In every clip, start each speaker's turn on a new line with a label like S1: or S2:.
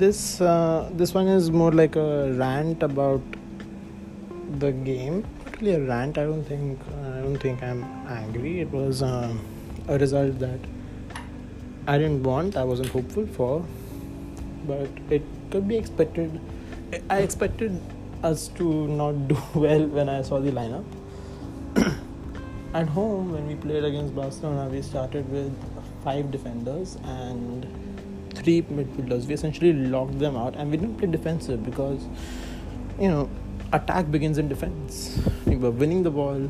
S1: this uh, this one is more like a rant about the game. Really a rant. I don't think. I don't think I'm angry. It was um, a result that I didn't want. I wasn't hopeful for, but it could be expected. I expected us to not do well when I saw the lineup. At home, when we played against Barcelona, we started with five defenders and three midfielders. We essentially locked them out, and we didn't play defensive because, you know, attack begins in defense. We were winning the ball,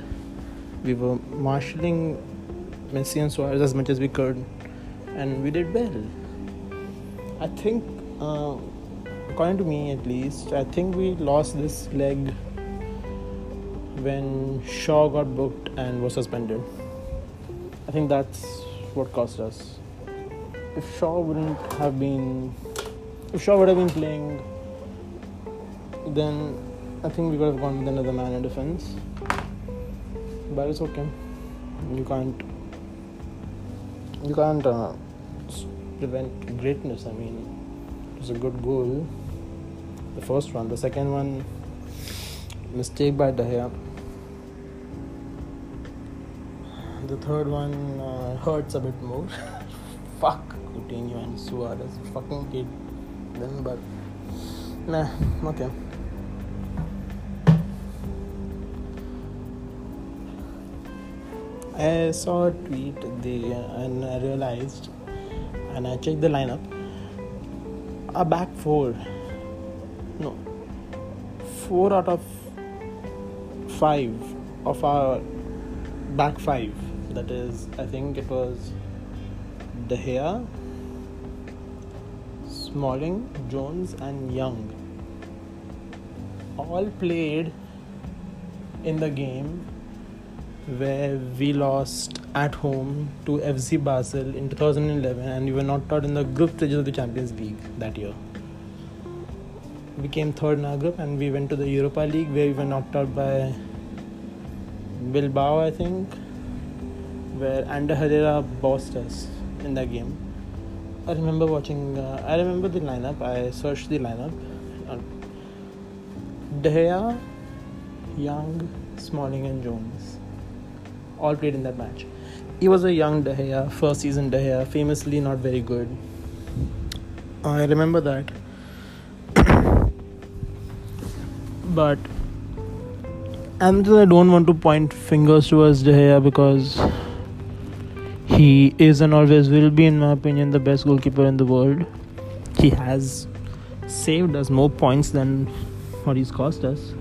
S1: we were marshalling Messi and Suarez as much as we could, and we did well. I think, uh, according to me at least, I think we lost this leg when Shaw got booked and was suspended. I think that's what cost us. If Shaw wouldn't have been, if Shaw would have been playing, then I think we would have gone with another man in defense. But it's okay. You can't, you can't uh, prevent greatness. I mean, it was a good goal. The first one. The second one, mistake by Gea. The third one uh, hurts a bit more. Fuck Coutinho and Suarez. Fucking kid then but nah, okay. I saw a tweet the, and I realized, and I checked the lineup. A back four, no, four out of five of our back five. That is, I think it was De Gea, Smalling, Jones, and Young. All played in the game where we lost at home to FC Basel in 2011 and we were knocked out in the group stages of the Champions League that year. We came third in our group and we went to the Europa League where we were knocked out by Bilbao, I think, where Ander Herrera bossed us in that game. I remember watching, uh, I remember the lineup, I searched the lineup. Uh, Young, Smalling, and Jones all played in that match. He was a young De Gea, first season De Gea, famously not very good. I remember that. but and I don't want to point fingers towards De Gea because he is and always will be, in my opinion, the best goalkeeper in the world. He has saved us more points than what he's cost us.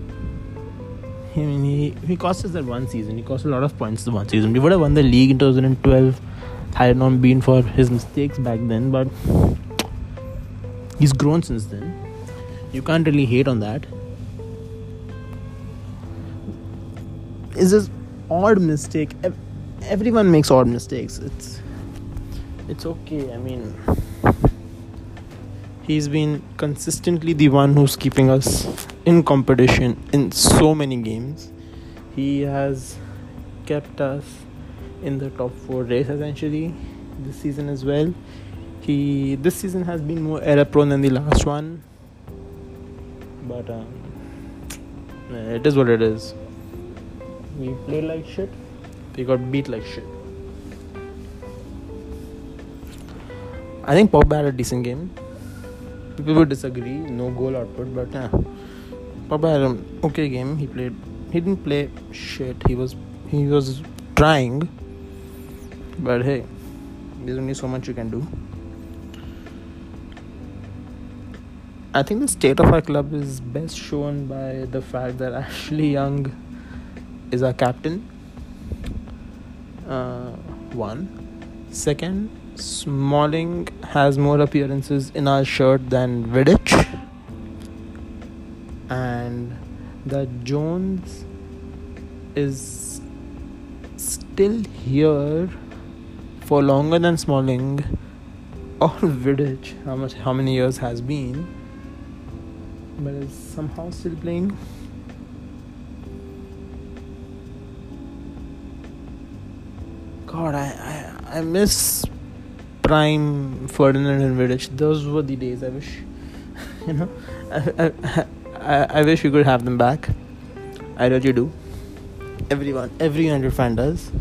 S1: I mean, he, he cost us that one season. He cost a lot of points the one season. We would have won the league in 2012 had it not been for his mistakes back then. But he's grown since then. You can't really hate on that. It's just odd mistake. Everyone makes odd mistakes. It's it's okay. I mean, he's been consistently the one who's keeping us in competition in so many games. He has kept us in the top four race essentially this season as well. He this season has been more error prone than the last one, but um, it is what it is. We played like shit. We got beat like shit. I think Pogba had a decent game. People would disagree. No goal output, but yeah. Pogba had an okay game. He played. He didn't play shit. He was he was trying. But hey, there's only so much you can do. I think the state of our club is best shown by the fact that Ashley Young is our captain. Uh, one. Second, Smalling has more appearances in our shirt than Vidic. And that Jones is still here for longer than Smalling or Vidic, how much how many years has been, but is somehow still playing. God, I, I, I miss prime Ferdinand and Vidic. Those were the days. I wish you know, I, I, I wish we could have them back. I really do. Everyone, every United fan does.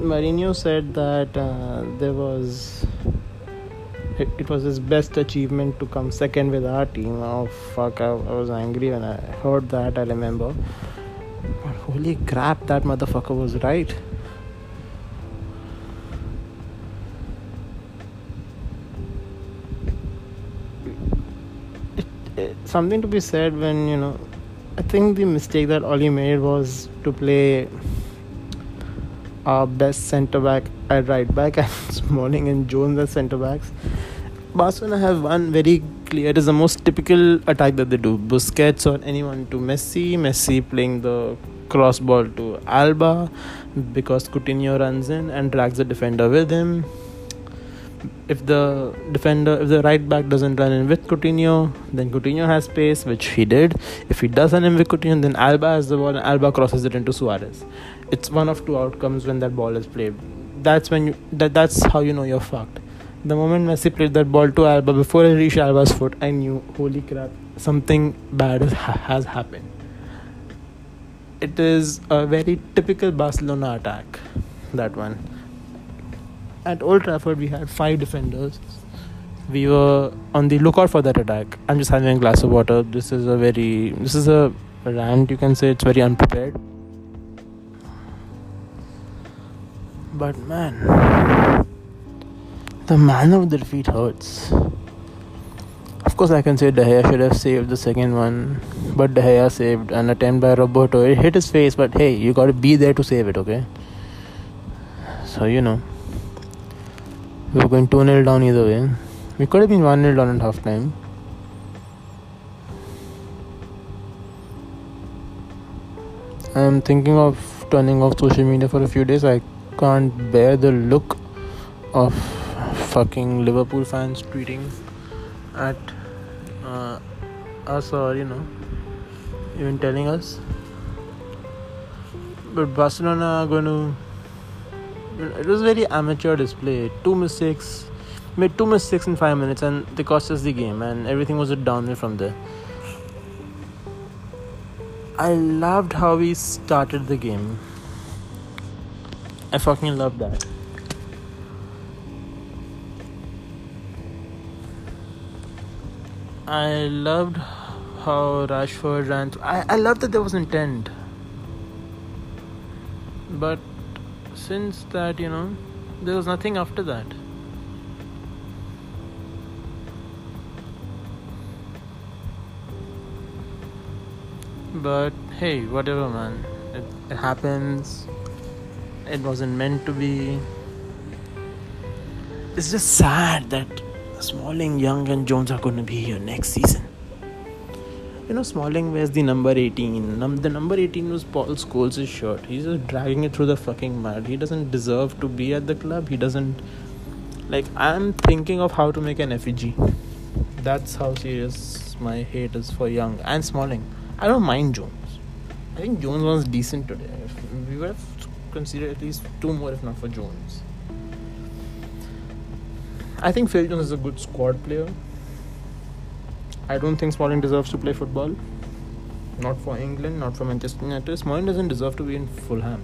S1: Mourinho said that uh, there was it, was his best achievement to come second with our team. Oh fuck! I, I was angry when I heard that. I remember. But holy crap! That motherfucker was right. It, it, something to be said when you know. I think the mistake that Oli made was to play our best centre back at right back and Smalling and Jones as centre backs. Barcelona have one very clear. It is the most typical attack that they do. Busquets or anyone to Messi. Messi playing the cross ball to Alba because Coutinho runs in and drags the defender with him. If the defender, if the right back doesn't run in with Coutinho, then Coutinho has space, which he did. If he does run in with Coutinho, then Alba has the ball and Alba crosses it into Suarez it's one of two outcomes when that ball is played. That's when you that that's how you know you're fucked. The moment Messi played that ball to Alba before it reached Alba's foot, I knew, holy crap, something bad has happened. It is a very typical Barcelona attack. That one. At Old Trafford, we had five defenders. We were on the lookout for that attack. I'm just having a glass of water. This is a very, this is a rant. You can say it's very unprepared But man, the manner of the defeat hurts. Of course, I can say De Gea should have saved the second one, but De Gea saved an attempt by Roberto. It hit his face, but hey, you gotta be there to save it, okay? So, you know, we were going 2 0 down either way. We could have been 1 0 down at half time. I'm thinking of turning off social media for a few days. I can't bear the look of fucking Liverpool fans tweeting at uh, us or you know even telling us. But Barcelona are going to. It was very amateur display. Two mistakes, made two mistakes in five minutes, and they cost us the game, and everything was a downhill from there. I loved how we started the game. I fucking love that. I loved how Rashford ran. Through. I I loved that there was intent, but since that you know, there was nothing after that. But hey, whatever, man. It, it happens it wasn't meant to be. It's just sad that Smalling, Young, and Jones are going to be here next season. You know, Smalling wears the number 18. Num- the number 18 was Paul Scholes' shirt. He's just dragging it through the fucking mud. He doesn't deserve to be at the club. He doesn't. Like, I'm thinking of how to make an effigy. That's how serious my hate is for Young and Smalling. I don't mind Jones. I think Jones was decent today. If we would have considered at least two more, if not for Jones. I think Phil Jones is a good squad player. I don't think Smalling deserves to play football. Not for England, not for Manchester United. Smalling doesn't deserve to be in Fulham.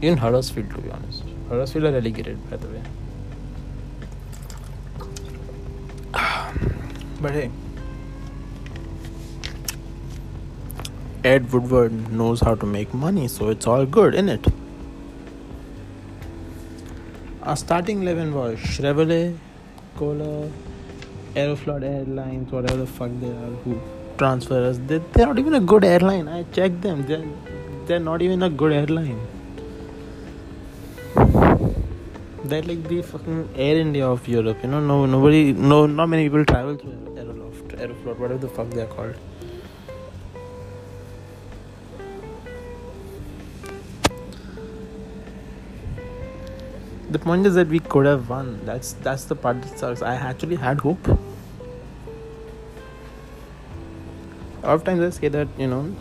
S1: Even Huddersfield, to be honest. Huddersfield are relegated, by the way. but hey. Ed Woodward knows how to make money, so it's all good, in it? Our starting 11 was Chevrolet, Kohler, Aeroflot Airlines, whatever the fuck they are, who transfer us. They, they're not even a good airline. I checked them. They're, they're not even a good airline. They're like the fucking Air India of Europe. You know, no, nobody, no, not many people travel through Aeroflot, Aeroflot, whatever the fuck they're called. The point is that we could have won. That's that's the part that sucks. I actually had hope. Oftentimes I say that you know,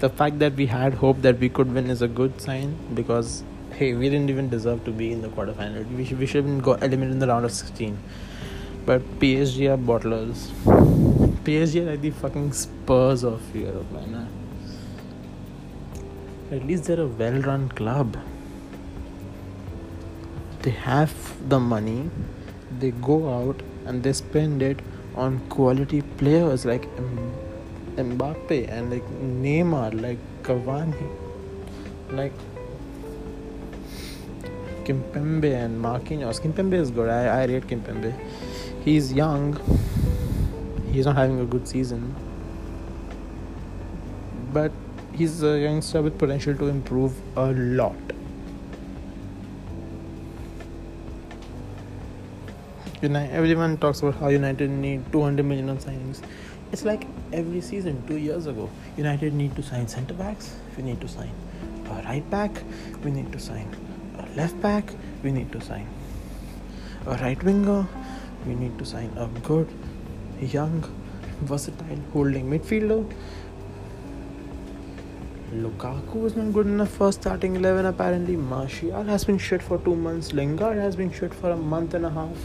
S1: the fact that we had hope that we could win is a good sign because hey, we didn't even deserve to be in the quarterfinal. We should we should have got eliminated in the round of 16. But PSG are bottlers. PSG are like the fucking Spurs of Europe, man. At least they're a well-run club. They have the money. They go out and they spend it on quality players like Mbappe and like Neymar, like Cavani, like Kimpembe and Marquinhos. Kimpembe is good. I, I rate Kimpembe. He's young. He's not having a good season. But he's a youngster with potential to improve a lot. United, everyone talks about how United need 200 million on signings. It's like every season, two years ago, United need to sign centre backs. We need to sign a right back. We need to sign a left back, we need to sign a right winger, we need to sign a good, young, versatile holding midfielder. Lukaku was not good enough for starting 11 apparently. Martial has been shit for two months. Lingard has been shit for a month and a half.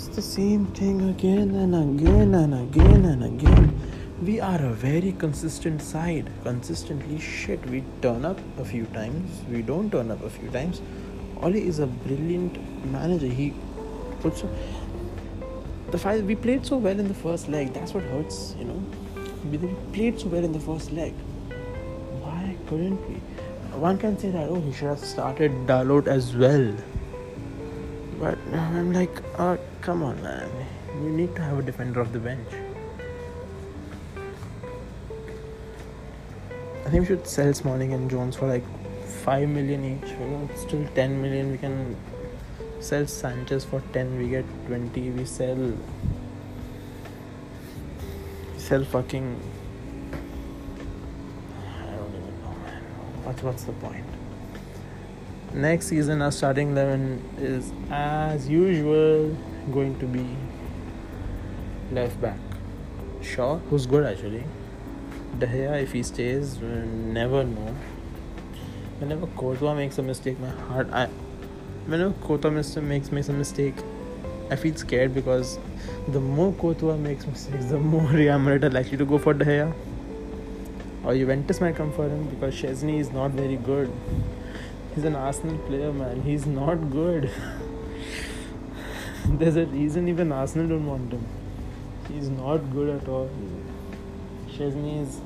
S1: It's the same thing again and again and again and again. We are a very consistent side. Consistently shit we turn up a few times. We don't turn up a few times. Oli is a brilliant manager. He puts the fact we played so well in the first leg. That's what hurts you know. We played so well in the first leg. Why couldn't we? One can say that oh he should have started Dalot as well but I'm like oh come on man you need to have a defender of the bench I think we should sell Smalling and Jones for like five million each. You know, still ten million. We can sell Sanchez for ten. We get twenty. We sell sell fucking. I don't even know, man. What what's the point? Next season, our starting eleven is as usual going to be left back. Shaw, who's good actually. De Gea, if he stays, we'll never know. Whenever Courtois makes a mistake, my heart, I, whenever Courtois makes makes a mistake, I feel scared because the more Courtois makes mistakes, the more Real Madrid are likely to go for De Gea. Or Juventus might come for him because Szczesny is not very good. He's an Arsenal player, man. He's not good. There's a reason even Arsenal don't want him. He's not good at all. Szczesny is.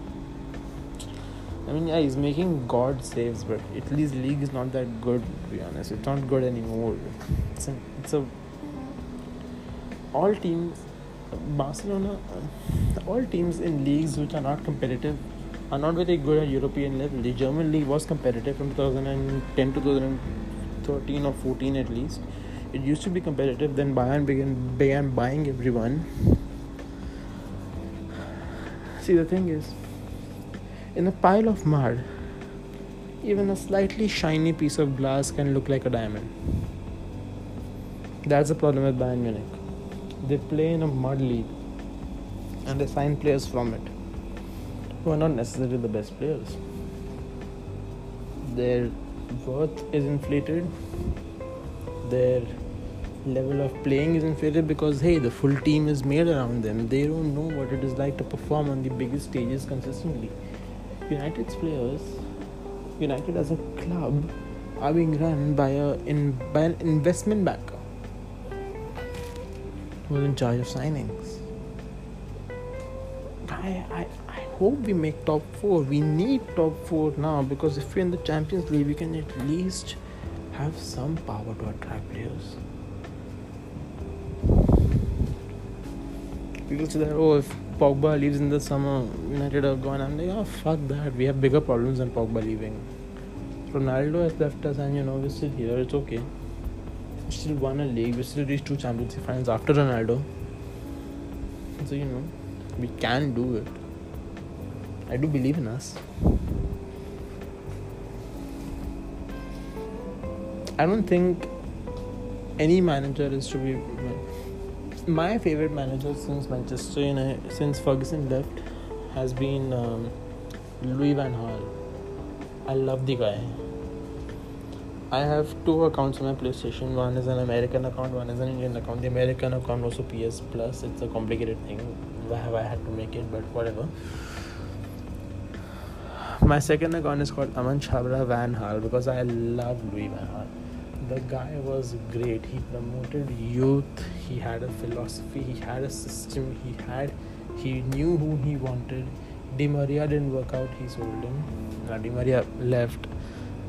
S1: I mean, yeah, he's making God saves, but Italy's league is not that good. To be honest, it's not good anymore. It's a, it's a all teams, Barcelona, all teams in leagues which are not competitive are not very good at European level. The German league was competitive from 2010 to 2013 or 14 at least. It used to be competitive. Then Bayern began began buying everyone See, the thing is, in a pile of mud, even a slightly shiny piece of glass can look like a diamond. That's the problem with Bayern Munich. They play in a mud league and they sign players from it who are not necessarily the best players. Their worth is inflated, their level of playing is inferior because hey the full team is made around them. They don't know what it is like to perform on the biggest stages consistently. United's players united as a club are being run by a in by an investment banker who's in charge of signings. I I hope we make top four. We need top four now because if we're in the Champions League, we can at least have some power to attract players. people say that oh if Pogba leaves in the summer, United are gone. I'm like, oh fuck that. We have bigger problems than Pogba leaving. Ronaldo has left us, and you know we're still here. It's okay. We still won a league. We still reached two Champions League finals after Ronaldo. So you know we can do it. I do believe in us. I don't think any manager is to be my favorite manager since Manchester United, since Ferguson left, has been um, Louis Van Gaal. I love the guy. I have two accounts on my PlayStation. One is an American account, one is an Indian account. The American account also PS Plus. It's a complicated thing. I had to make it? But whatever. My second account is called Aman Chabra Van Hal because I love Louis Van Gaal. The guy was great. He promoted youth. He had a philosophy. He had a system. He had. He knew who he wanted. Di Maria didn't work out. He sold him. Now Di Maria left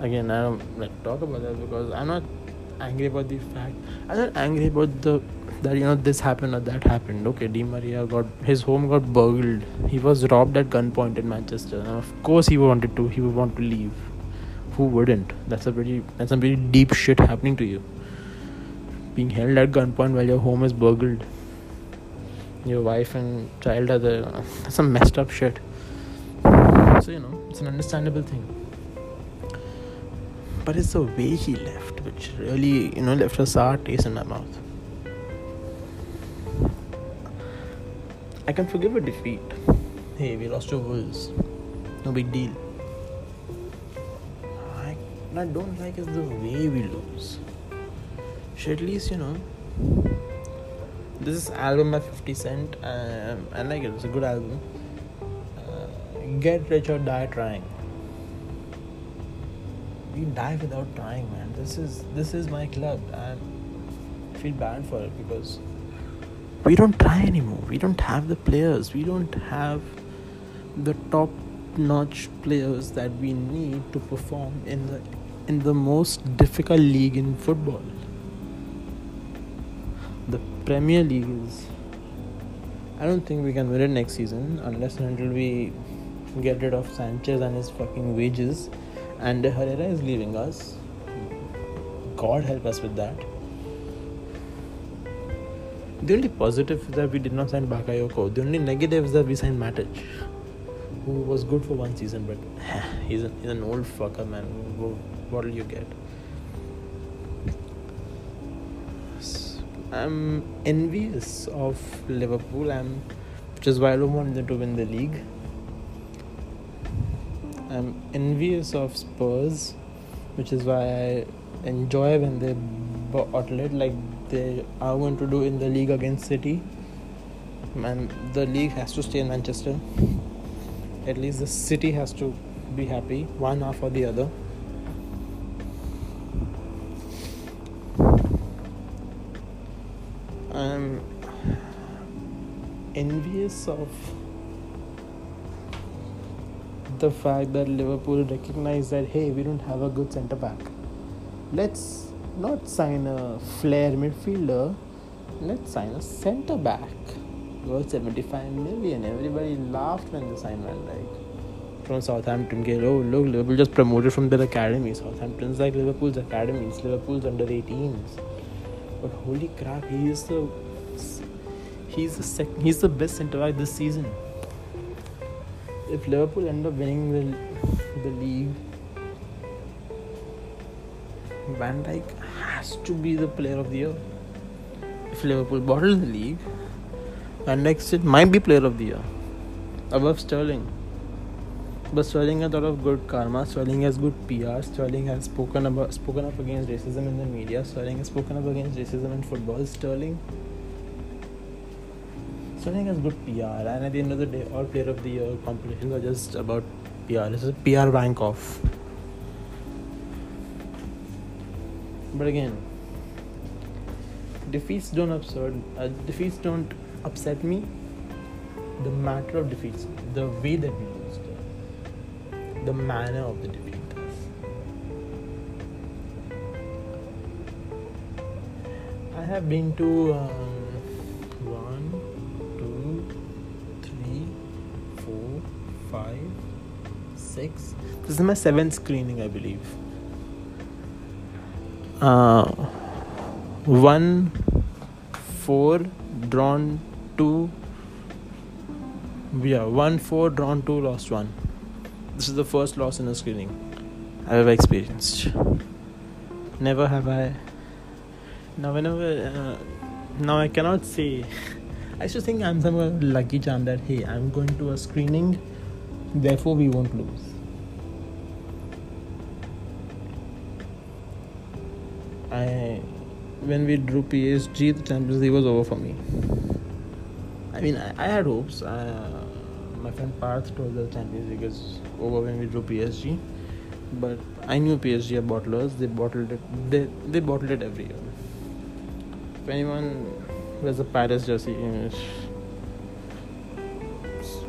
S1: again i don't like talk about that because i'm not angry about the fact i'm not angry about the that you know this happened or that happened. Okay di maria got his home got burgled. He was robbed at gunpoint in manchester. And of course he wanted to he would want to leave. Who wouldn't? That's a pretty that's some pretty deep shit happening to you. Being held at gunpoint while your home is burgled. Your wife and child are there. that's some messed up shit. So you know it's an understandable thing. But it's the way he left which really you know left a sour taste in my mouth i can forgive a defeat. Hey we lost to wolves no big deal. I, what i don't like is the way we lose. Should at least you know this is album by 50 cent um, i like it. It's a good album. Uh, get rich or die trying. We die without trying, man. This is this is my club, I feel bad for it because we don't try anymore. We don't have the players. We don't have the top-notch players that we need to perform in the in the most difficult league in football. The Premier League is. I don't think we can win it next season unless and until we get rid of Sanchez and his fucking wages and Herrera is leaving us. God help us with that. The only positive is that we did not sign Bakayoko. The only negative is that we signed Matic, who was good for one season, but he's, a, he's an old fucker, man. What will you get? I'm envious of Liverpool, I'm, which is why I don't want them to win the league. I'm envious of Spurs, which is why I enjoy when they bottle it like they are going to do in the league against City. And the league has to stay in Manchester. At least the city has to be happy, one half or the other. I'm envious of the fact that Liverpool recognized that hey, we don't have a good centre back. Let's not sign a flair midfielder. Let's sign a centre back. Worth 75 million. Everybody laughed when they signed Van Dijk from Southampton. Get oh look, Liverpool just promoted from their academy. Southampton's like Liverpool's academies. Liverpool's under 18s. But holy crap, he is the he's the sec- he's the best centre back this season if Liverpool end up winning the the league, Van Dijk has to be the player of the year. If Liverpool bottle the league, Van Dijk still might be player of the year above Sterling. But Sterling has a lot of good karma. Sterling has good PR. Sterling has spoken about spoken up against racism in the media. Sterling has spoken up against racism in football. Sterling Sterling has good PR, and at the end of the day, all Player of the Year competitions are just about PR. This is a PR bank off. But again, defeats don't upset. Uh, defeats don't upset me. The matter of defeats, the way that we lose, the manner of the defeat. I have been to. Um, six. This is my seventh screening, I believe. Uh, one, four, drawn two. Yeah, one, four, drawn two, lost one. This is the first loss in a screening I've ever experienced. Never have I. Now, whenever. Uh, now, I cannot say. I used to think I'm some lucky charm that, hey, I'm going to a screening therefore we won't lose I when we drew PSG, the Champions League was over for me. I mean, I, I had hopes. Uh, my friend Parth told the Champions League over when we drew PSG, but I knew PSG are bottlers. They bottled it. They they bottled it every year. If anyone wears a Paris jersey,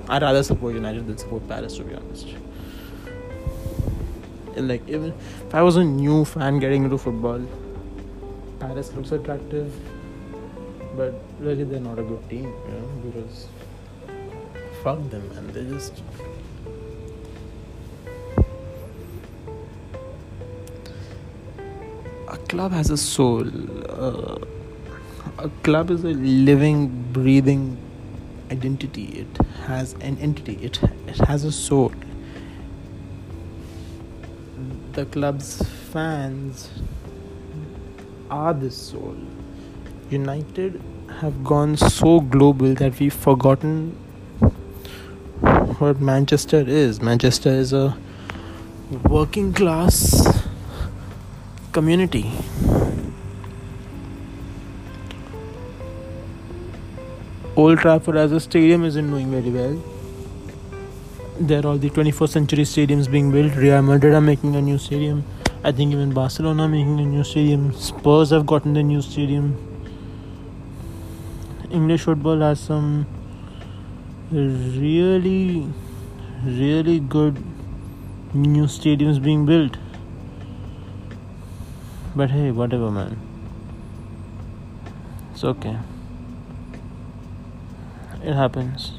S1: I'd rather support United than support Paris. To be honest And like even if I was a new fan getting into football, Paris looks attractive, but really they're not a good team, you know, because fuck them and they just a club has a soul. Uh, a club is a living, breathing identity. It has an entity. It it has a soul the club's fans are the soul. United have gone so global that we've forgotten what Manchester is. Manchester is a working class community. Old Trafford as a stadium isn't doing very well there are all the 21st century stadiums being built. Real Madrid are making a new stadium. I think even Barcelona making a new stadium. Spurs have gotten the new stadium. English football has some really, really good new stadiums being built. But hey, whatever, man. It's okay. It happens.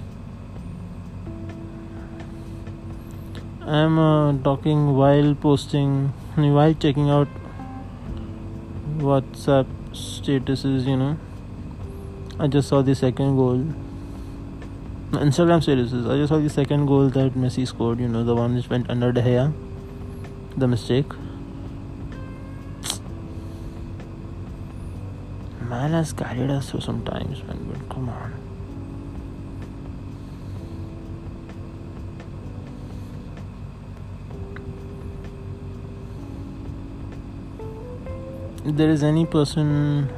S1: I'm uh, talking while posting, while checking out WhatsApp statuses, you know. I just saw the second goal. Instagram statuses. I just saw the second goal that Messi scored, you know, the one which went under the hair. The mistake. Man has carried us through some times, man, but come on. If there is any person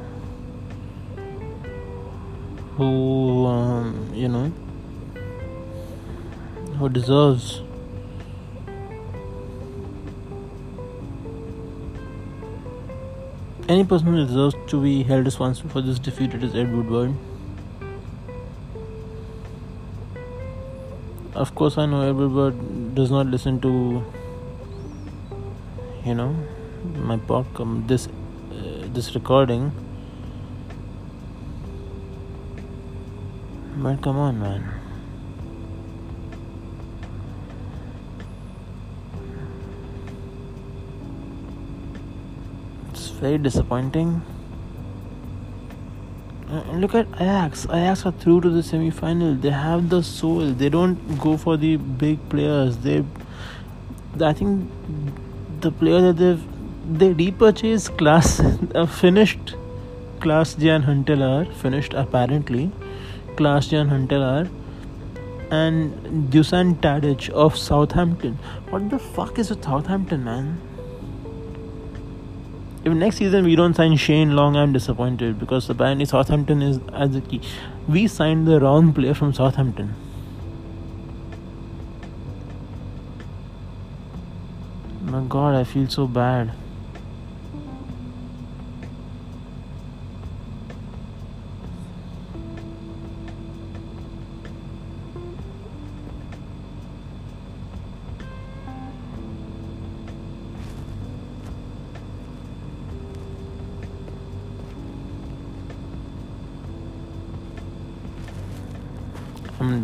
S1: who um, you know who deserves any person who deserves to be held responsible for this defeat it is Ed Woodward. Of course I know Ed Woodward does not listen to you know my podcast this this recording. But come on, man. It's very disappointing. Uh, look at Ajax. Ajax are through to the semi final. They have the soul. They don't go for the big players. They, I think, the player that they've they repurchased class a finished Klaas-Jan Huntelaar finished apparently Klaas-Jan Huntelaar and Dusan Tadic of Southampton. What the fuck is with Southampton, man? If next season we don't sign Shane Long, I'm disappointed because apparently Southampton is as a key. We signed the wrong player from Southampton. My god, I feel so bad.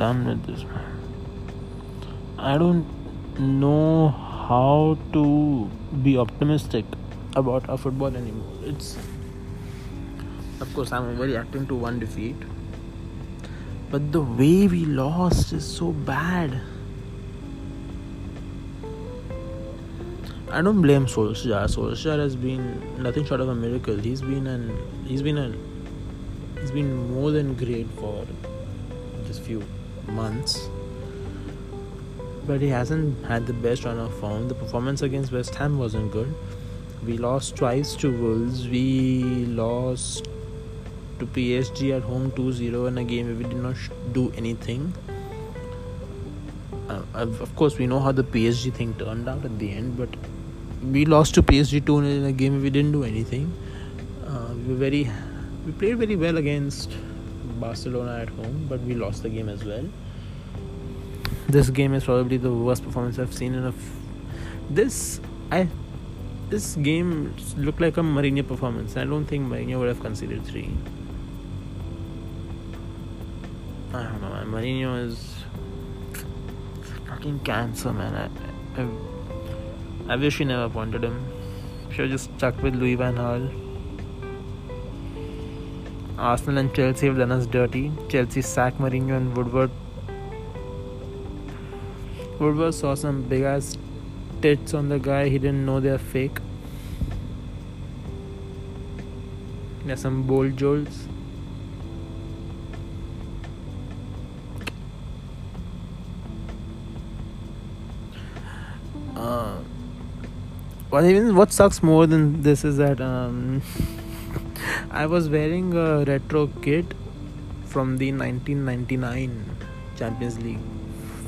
S1: Done with this, man. I don't know how to be optimistic about our football anymore. It's, of course, I'm overreacting to one defeat, but the way we lost is so bad. I don't blame Solskjaer. Solskjaer has been nothing short of a miracle. He's been an he's been a he's been more than great for just few months. But he hasn't had the best run of form. The performance against West Ham wasn't good. We lost twice to Wolves. We lost to PSG at home 2-0 in a game where we did not do anything. Uh, of course, we know how the PSG thing turned out at the end, but we lost to PSG 2 in a game we didn't do anything. Uh, we were very, we played very well against Barcelona at home, but we lost the game as well. This game is probably the worst performance I've seen in a. F- this I, this game looked like a Mourinho performance. I don't think Mourinho would have conceded three. I don't know. Man. Mourinho is fucking cancer, man. I, I, I wish he never appointed him. Should have just stuck with Louis Van Gaal. Arsenal and Chelsea have done us dirty. Chelsea sacked Mourinho and Woodward. Woodward saw some big ass tits on the guy. He didn't know they're fake. There's some bold jolts. Uh, what even what sucks more than this is that um, I was wearing a retro kit from the 1999 Champions League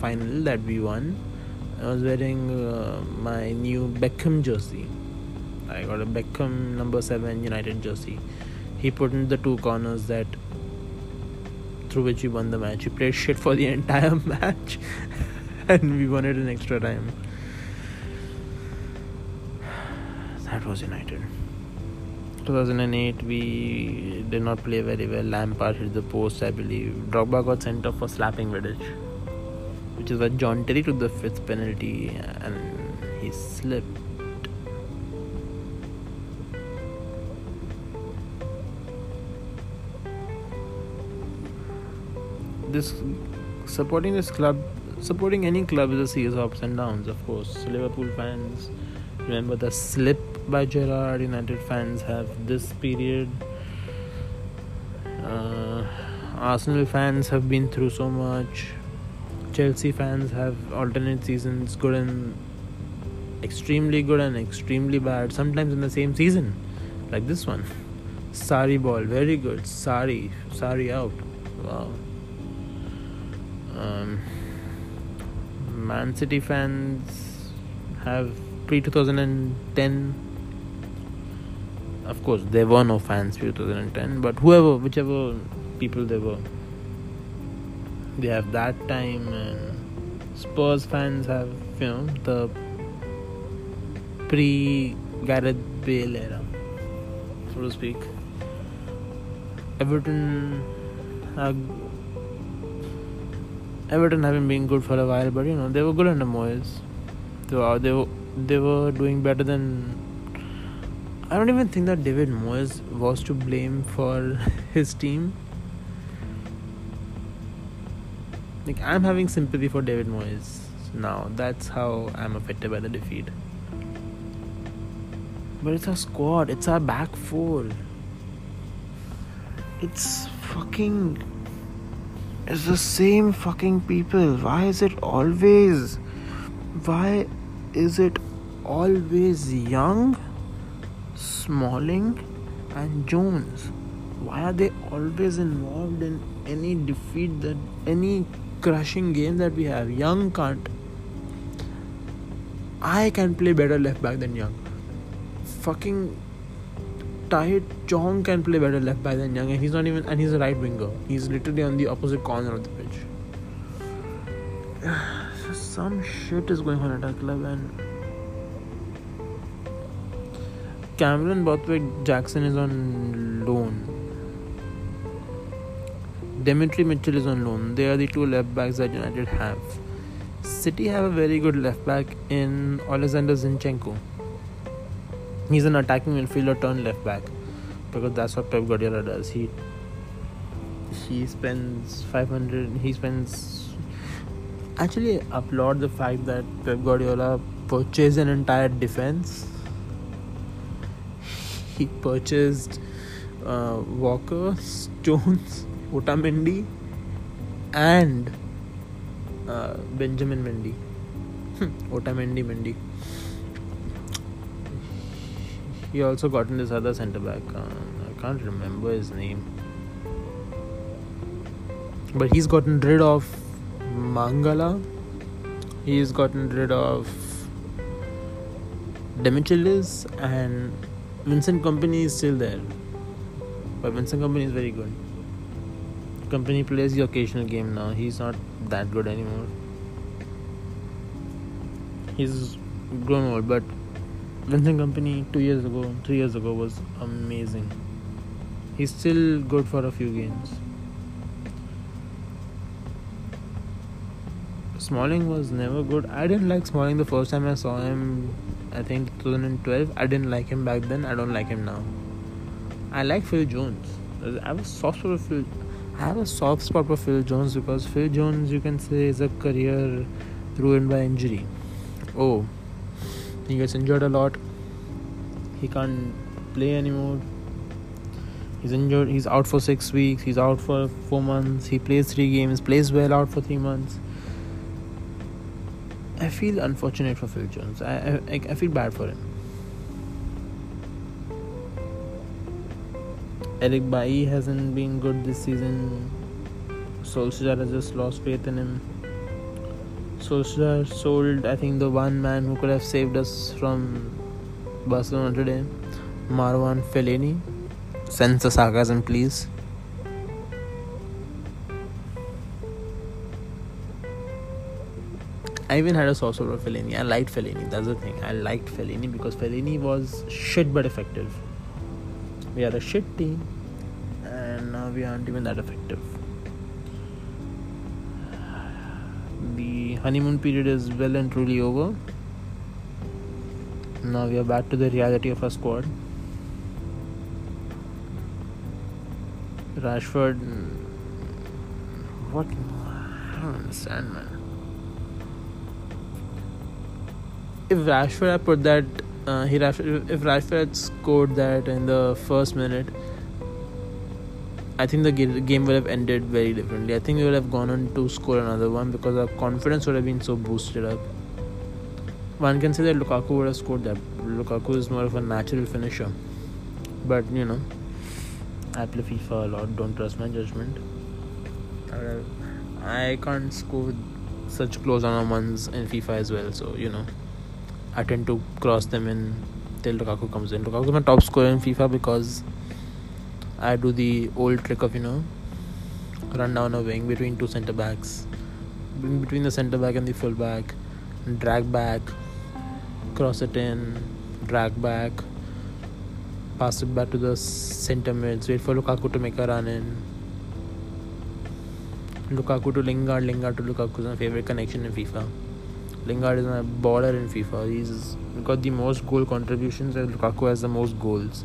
S1: final that we won. I was wearing uh, my new Beckham jersey. I got a Beckham number 7 United jersey. He put in the two corners that through which we won the match. He played shit for the entire match and we won it in extra time. That was United. 2008, we did not play very well. Lampard hit the post, I believe. Drogba got sent off for slapping Vidic, which is why John Terry took the fifth penalty and he slipped. This supporting this club, supporting any club is a series of ups and downs. Of course, Liverpool fans remember the slip by Gerrard, United fans have this period. Uh, Arsenal fans have been through so much. Chelsea fans have alternate seasons, good and extremely good and extremely bad, sometimes in the same season, like this one. Sarri ball, very good. Sarri, Sarri out. Wow. Um, Man City fans have pre 2010 of course there were no fans pre 2010 but whoever whichever people they were they have that time and spurs fans have you know the pre gareth bale era so to speak everton Everton haven't been good for a while, but you know they were good under Moyes. They were, they were they were doing better than. I don't even think that David Moyes was to blame for his team. Like I'm having sympathy for David Moyes now. That's how I'm affected by the defeat. But it's our squad. It's our back four. It's fucking. It's the same fucking people. Why is it always? Why is it always Young, Smalling, and Jones? Why are they always involved in any defeat that any crushing game that we have? Young can't. I can play better left back than Young. Fucking Tahith Chong can play better left back than Young, and he's not even and he's a right winger. He's literally on the opposite corner of the pitch. Some shit is going on at our club, and Cameron Borthwick Jackson is on loan. Demetri Mitchell is on loan. They are the two left backs that United have. City have a very good left back in Alexander Zinchenko. He's an attacking midfielder turned left back because that's what Pep Guardiola does. He he spends 500. He spends actually applaud the fact that Pep Guardiola purchased an entire defense he purchased uh, Walker, Stones, Otamendi, and uh, Benjamin Mendy. Otamendi Mendy. he also got in this other centre back. Uh, I can't remember his name, but he's gotten rid of Mangala. He's gotten rid of Demichelis and Vincent Kompany is still there. But Vincent Kompany is very good. Kompany plays the occasional game now. He's not that good anymore. He's grown old, but Vincent Kompany two years ago, three years ago was amazing. He's still good for a few games. Smalling was never good. I didn't like Smalling the first time I saw him. I think 2012. I didn't like him back then. I don't like him now. I like Phil Jones. I have a soft spot for Phil. I have a soft spot for Phil Jones because Phil Jones, you can say, is a career ruined by injury. Oh, he gets injured a lot. He can't play anymore. He's injured. He's out for six weeks. He's out for four months. He plays three games. Plays well out for three months. I feel unfortunate for Phil Jones. I I, I feel bad for him. Eric Bailly hasn't been good this season. Solskjaer has just lost faith in him. Solskjaer sold, I think, the one man who could have saved us from Barcelona today, Marwan Fellaini. Sense the sarcasm, please. I even had a source for Fellaini. I liked Fellaini. That's the thing. I liked Fellaini because Fellaini was shit but effective. We are a shit team, and now we aren't even that effective. The honeymoon period is well and truly over. Now we are back to the reality of our squad. Rashford, mm, what? I don't understand, man. If Rashford had put that, uh, he if Rashford had scored that in the first minute, I think the game would have ended very differently. I think we would have gone on to score another one because our confidence would have been so boosted up. One can say that Lukaku would have scored that. Lukaku is more of a natural finisher. But you know, I play FIFA a lot, don't trust my judgment. I can't score such close on ones in FIFA as well, so you know, I tend to cross them in till Lukaku comes in. Lukaku is my top scorer in FIFA because I do the old trick of you know run down a wing between two center backs, between the center back and the full back, drag back, cross it in, drag back, pass it back to the center mids, wait for Lukaku to make a run in. Lukaku to Lingard, Lingard to Lukaku is my favorite connection in FIFA. Lingard is my baller in FIFA. He's got the most goal contributions and Lukaku has the most goals.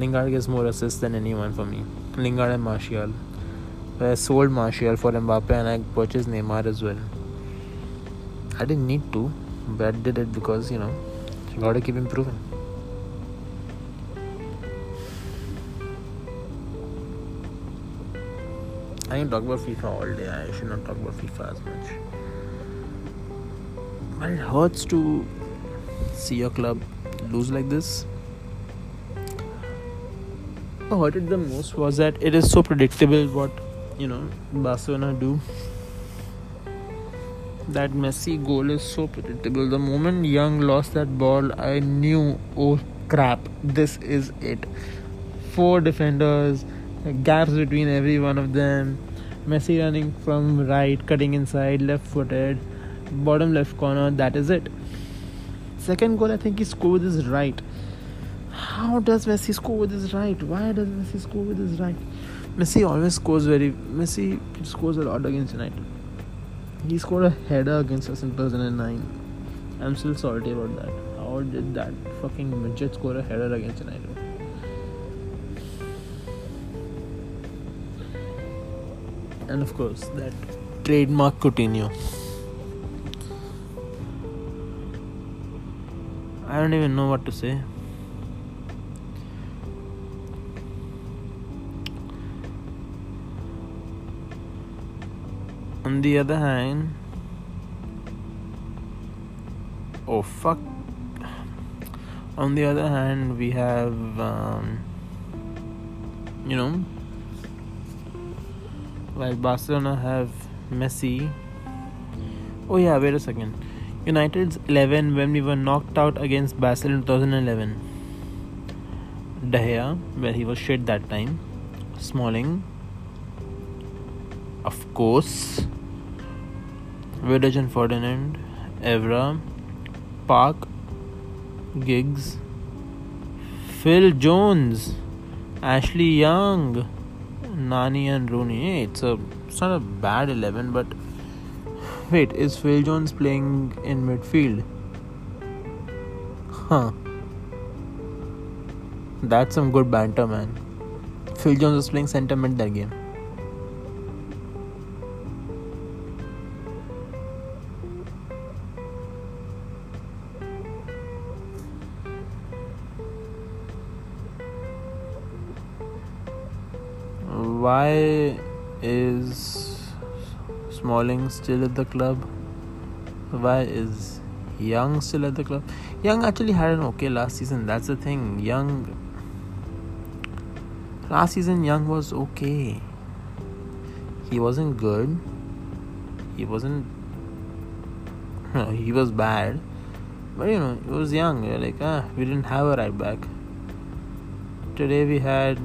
S1: Lingard gets more assists than anyone for me. Lingard and Martial. I sold Martial for Mbappe and I purchased Neymar as well. I didn't need to, but I did it because you know you gotta keep improving. I can talk about FIFA all day. I should not talk about FIFA as much. It hurts to see your club lose like this hurt hurted the most was that it is so predictable what you know Barcelona do. That Messi goal is so predictable. The moment Young lost that ball, I knew, oh crap, this is it. Four defenders, gaps between every one of them. Messi running from right, cutting inside, left footed, bottom left corner. That is it. Second goal, I think he scored with his right how does Messi score with his right? Why does Messi score with his right? Messi always scores very. Messi scores a lot against United. He scored a header against us in 2009. I'm still salty about that. How did that fucking midget score a header against United? And of course, that trademark Coutinho. I don't even know what to say. on the other hand oh fuck
S2: On the other hand, we have, um, you know, while Barcelona have Messi. Oh, yeah, wait a second. United's 11 when we were knocked out against Basel in 2011. De Gea, where he was shit that time. Smalling. Of course. Vidic and Ferdinand. Evra. Park. Giggs. Phil Jones. Ashley Young. Nani and Rooney. It's a it's not a bad eleven, but wait, is Phil Jones playing in midfield? Huh. That's some good banter, man. Phil Jones was playing centre mid that game. Why is Smalling still at the club? Why is Young still at the club? Young actually had an okay last season. That's the thing. Young last season Young was okay. He wasn't good. He wasn't he was bad. But you know, he was young. Were like, ah, we didn't have a right back. Today we had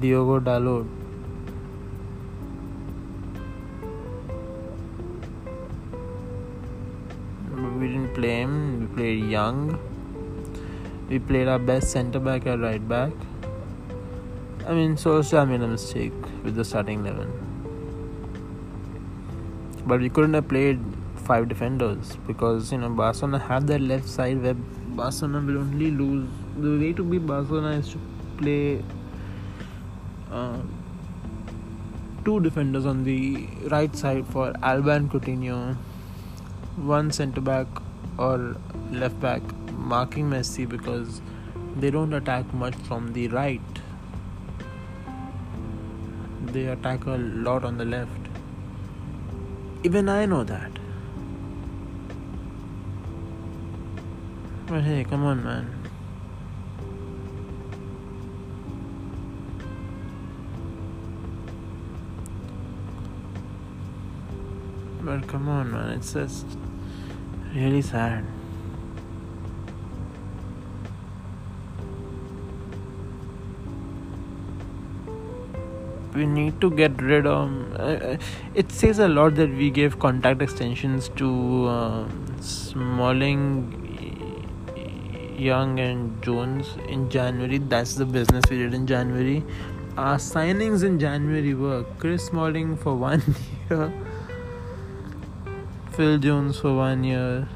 S2: Diogo Dalot. Him, we played Young. We played our best centre back at right back. I mean, so Solskjaer made a mistake with the starting 11. But we couldn't have played five defenders because, you know, Barcelona had that left side where Barcelona will only lose. The way to beat Barcelona is to play uh, two defenders on the right side for Alba and Coutinho, one centre back or left back marking Messi because they don't attack much from the right. They attack a lot on the left. Even I know that. But hey, come on, man. But come on, man, it's just really sad. we need to get rid of uh, it says a lot that we gave contact extensions to uh, smalling young and jones in january that's the business we did in january our signings in january were chris smalling for one year phil jones for one year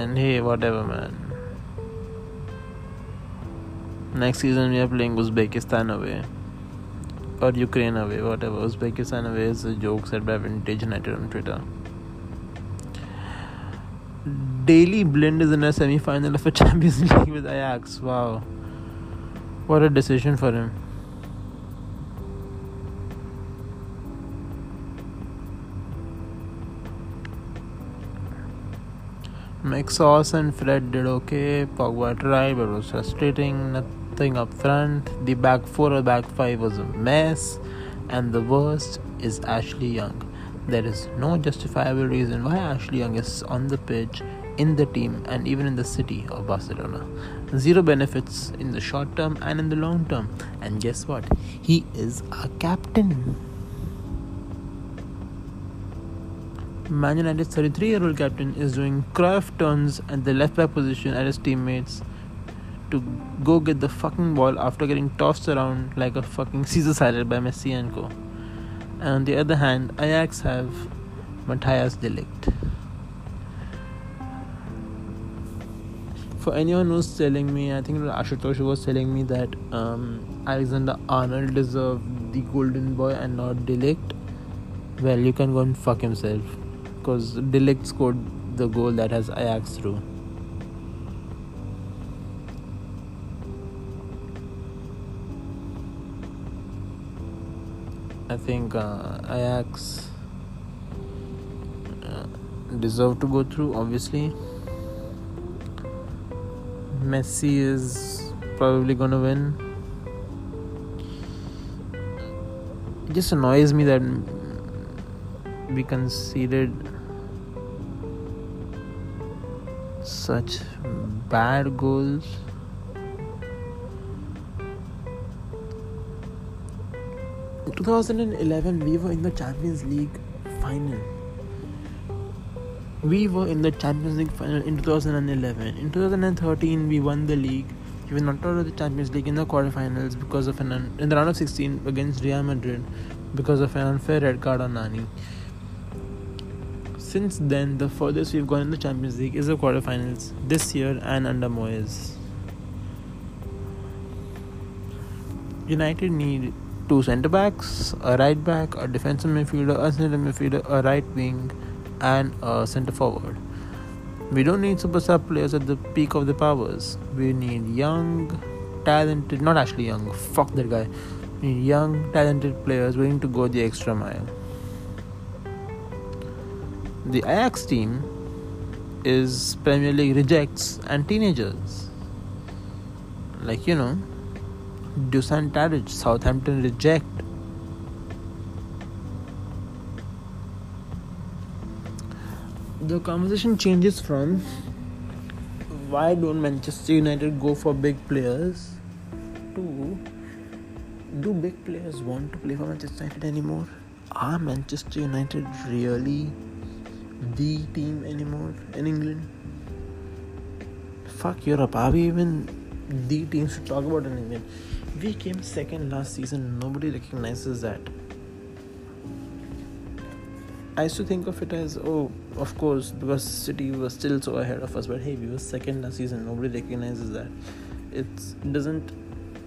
S2: and hey whatever man Next season we are playing Uzbekistan away or Ukraine away, whatever. Uzbekistan away is a joke said by Vintage United on Twitter. Daley Blind is in a semi final of a Champions League with Ajax. Wow. What a decision for him. McSauce and Fred did okay. Pogba tried, but was frustrating. Nothing up front. The back four or back five was a mess. And the worst is Ashley Young. There is no justifiable reason why Ashley Young is on the pitch, in the team, and even in the city of Barcelona. Zero benefits in the short term and in the long term. And guess what? He is a captain. Man United's 33 year old captain is doing Cruyff turns at the left back position at his teammates to go get the fucking ball after getting tossed around like a fucking Caesar salad by Messi and co. And on the other hand, Ajax have Matthias de Ligt. For anyone who's telling me, I think Ashutosh was telling me that um, Alexander Arnold deserved the golden boy and not de Ligt. Well, you can go and fuck himself because de Ligt scored the goal that has Ajax through. I think uh, Ajax uh, deserve to go through, obviously. Messi is probably gonna win. It just annoys me that we conceded such bad goals. In 2011, we were in the Champions League final. We were in the Champions League final in 2011. In 2013, we won the league. We were not out of the Champions League in the quarterfinals because of an un- in the round of 16 against Real Madrid because of an unfair red card on Nani. Since then, the furthest we've gone in the Champions League is the quarterfinals this year and under Moyes. United need two centre backs, a right back, a defensive midfielder, a centre midfielder, a right wing, and a centre forward. We don't need superstar players at the peak of their powers. We need young, talented, not actually young, fuck that guy. We need young, talented players willing to go the extra mile. The Ajax team is Premier League rejects and teenagers. Like, you know, Dusan Tadic, Southampton reject. The conversation changes from why don't Manchester United go for big players to do big players want to play for Manchester United anymore? Are Manchester United really the team anymore in England? Fuck Europe. Are we even the teams to talk about in England? We came second last season. Nobody recognizes that. I used to think of it as, oh, of course, because City was still so ahead of us. But hey, we were second last season. Nobody recognizes that. It's, it doesn't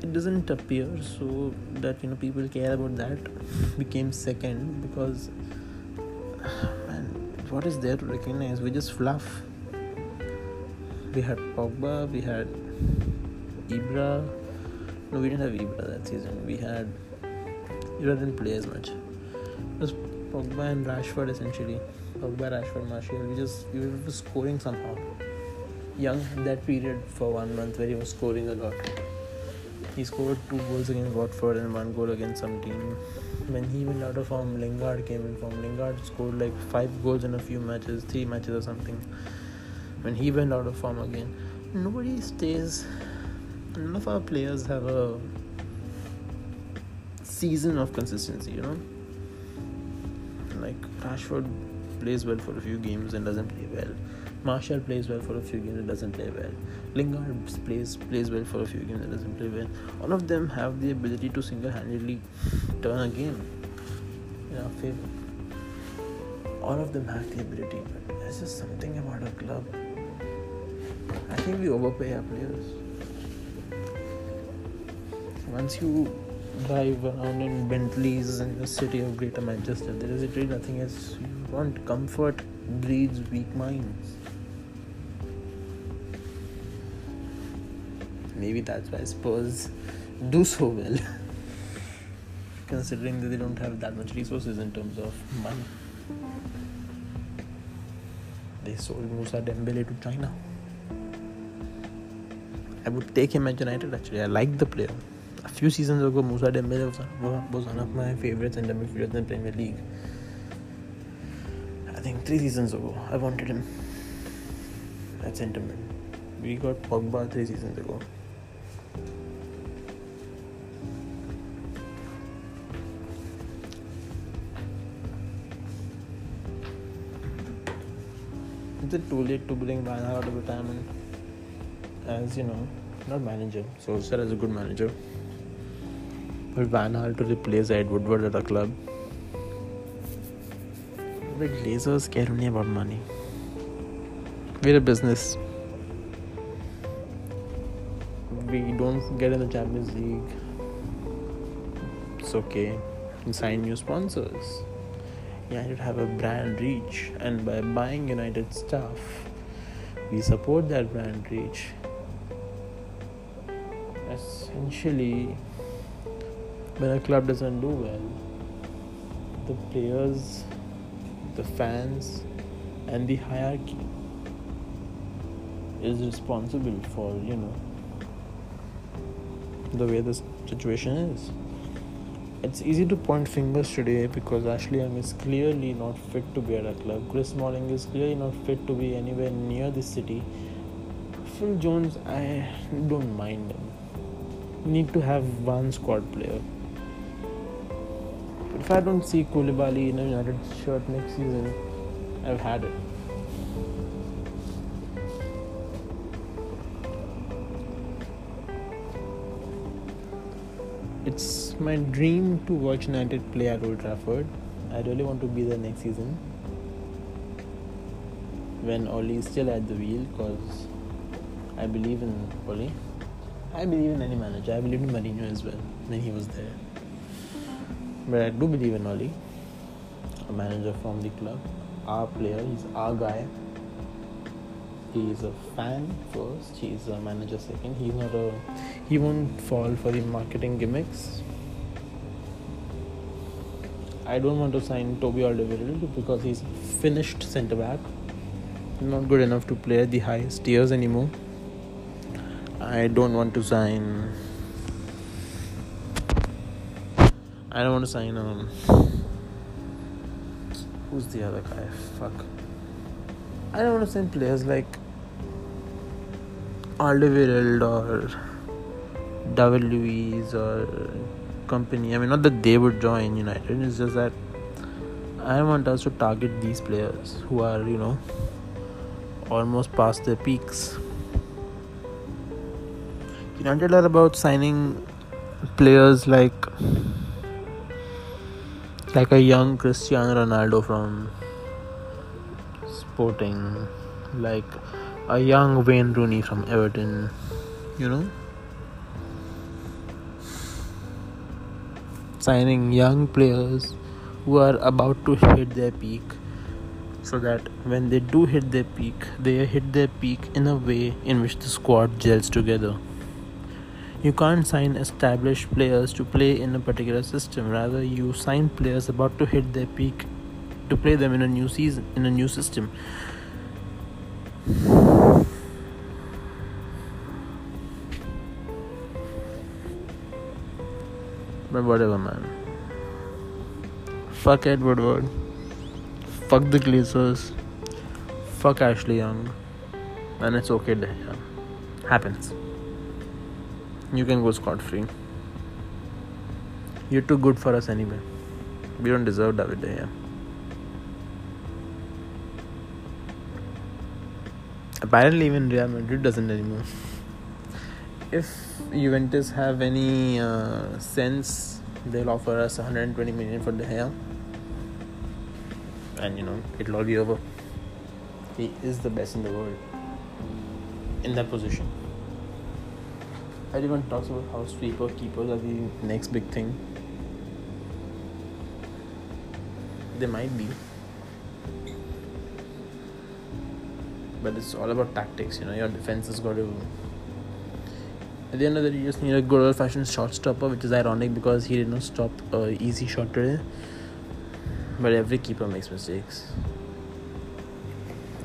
S2: it doesn't appear so that you know people care about that. We came second because man, what is there to recognize? We just fluff. We had Pogba, we had Ibra. No, we didn't have Ibra that season. We had Ibra didn't play as much. It was Pogba and Rashford essentially. Pogba, Rashford, Martial. We just we were scoring somehow. Young that period for one month where he was scoring a lot. He scored two goals against Watford and one goal against some team. When he went out of form, Lingard came in form. Lingard scored like five goals in a few matches, three matches or something. When he went out of form again, nobody stays. None of our players have a season of consistency, you know. Like Rashford plays well for a few games and doesn't play well. Martial plays well for a few games and doesn't play well. Lingard plays plays well for a few games and doesn't play well. All of them have the ability to single-handedly turn a game in our favor. All of them have the ability, but there's just something about a club. I think we overpay our players. Once you drive around in Bentleys in the city of Greater Manchester, there is literally nothing else. You want comfort breeds weak minds. Maybe that's why Spurs do so well, considering that they don't have that much resources in terms of money. They sold Musa Dembele to China. I would take him at United actually. I like the player. A few seasons ago, Musa Dembele was, was one of my favorites in the midfielders in Premier League. I think three seasons ago, I wanted him at sentiment. We got Pogba three seasons ago. Is it too late to bring Van Gaal out of retirement? As you know, not manager. So Solskjaer is a good manager. But Van Gaal to replace Ed Woodward at a club. The Glazers care only about money. We're a business. We don't get in the Champions League. It's okay. We sign new sponsors. United have a brand reach, and by buying United stuff, we support that brand reach. Essentially, when a club doesn't do well, the players, the fans, and the hierarchy is responsible for you know the way this situation is it's easy to point fingers today because Ashley Young is clearly not fit to be at a club. Chris Smalling is clearly not fit to be anywhere near the city. Phil Jones, I don't mind him. Need to have one squad player. If I don't see Koulibaly in a United shirt next season, I've had it. It's my dream to watch United play at Old Trafford. I really want to be there next season when Ole is still at the wheel because I believe in Ole. I believe in any manager. I believe in Mourinho as well when he was there. But I do believe in Ole, a manager from the club, our player. He's our guy. He's a fan first. He's a manager second. He's not a. He won't fall for the marketing gimmicks. I don't want to sign Toby Alderweireld because he's finished centre back. Not good enough to play at the highest tiers anymore. I don't want to sign. I don't want to sign um. Who's the other guy? Fuck. I don't want to sign players like Alderweireld or Luiz or Kompany. I mean, not that they would join United. It's just that I want us to target these players who are, you know, almost past their peaks. United are about signing players like like a young Cristiano Ronaldo from Sporting, like a young Wayne Rooney from Everton, you know. Signing young players who are about to hit their peak so that when they do hit their peak, they hit their peak in a way in which the squad gels together. You can't sign established players to play in a particular system. Rather, you sign players about to hit their peak to play them in a new season, in a new system. But whatever, man. Fuck Edward Woodward. Fuck the Glazers. Fuck Ashley Young. And it's okay, yeah. Happens. You can go scot free. You're too good for us anyway. We don't deserve David De Gea. Apparently, even Real Madrid doesn't anymore. If Juventus have any uh, sense, they'll offer us 120 million for De Gea, and you know it'll all be over. He is the best in the world in that position. Everyone talks about how sweeper keepers are the next big thing. They might be. But it's all about tactics, you know, your defense has got to at the end of the day, you just need a good old fashioned shot stopper, which is ironic because he did not stop a easy shot today. But every keeper makes mistakes.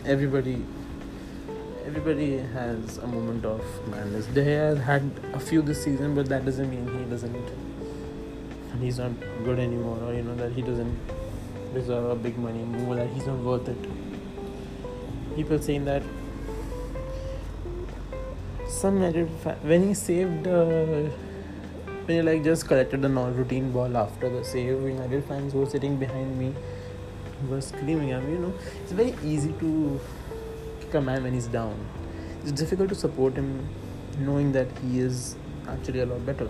S2: Everybody everybody has a moment of madness. De Gea has had a few this season, but that doesn't mean he doesn't. He's not good anymore, or you know that he doesn't deserve a big money move, that he's not worth it. People saying that some fan, when he saved, uh, when he like just collected the non-routine ball after the save, United fans who were sitting behind me were screaming. I mean, you know, it's very easy to kick a man when he's down. It's difficult to support him knowing that he is actually a lot better.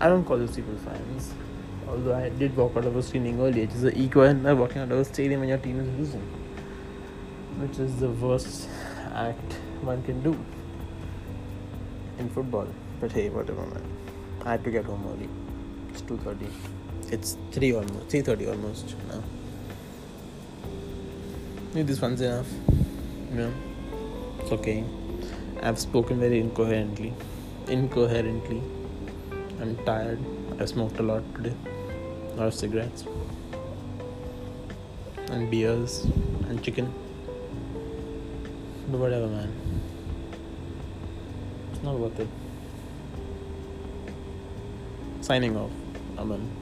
S2: I don't call those people fans. Although I did walk out of a screening earlier, it is the equivalent of walking out of a stadium when your team is losing, which is the worst act one can do in football. But hey, whatever, man. I had to get home early. It's two thirty. It's three almost. Three thirty almost now. Maybe this one's enough. Yeah, it's okay. I've spoken very incoherently. Incoherently. I'm tired. I smoked a lot today. A lot of cigarettes and beers and chicken. But whatever, man. It's not worth it. Signing off. Aman.